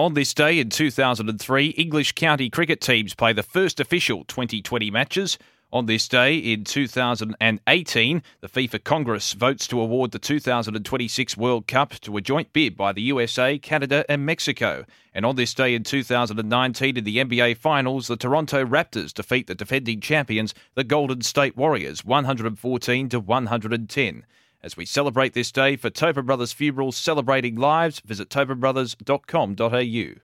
On this day in 2003, English county cricket teams play the first official Twenty20 matches. On this day in 2018, the FIFA Congress votes to award the 2026 World Cup to a joint bid by the USA, Canada, and Mexico. And on this day in 2019, in the NBA Finals, the Toronto Raptors defeat the defending champions, the Golden State Warriors, 114 to 110. As we celebrate this day for Tobin Brothers Funerals Celebrating Lives, visit tobinbrothers.com.au.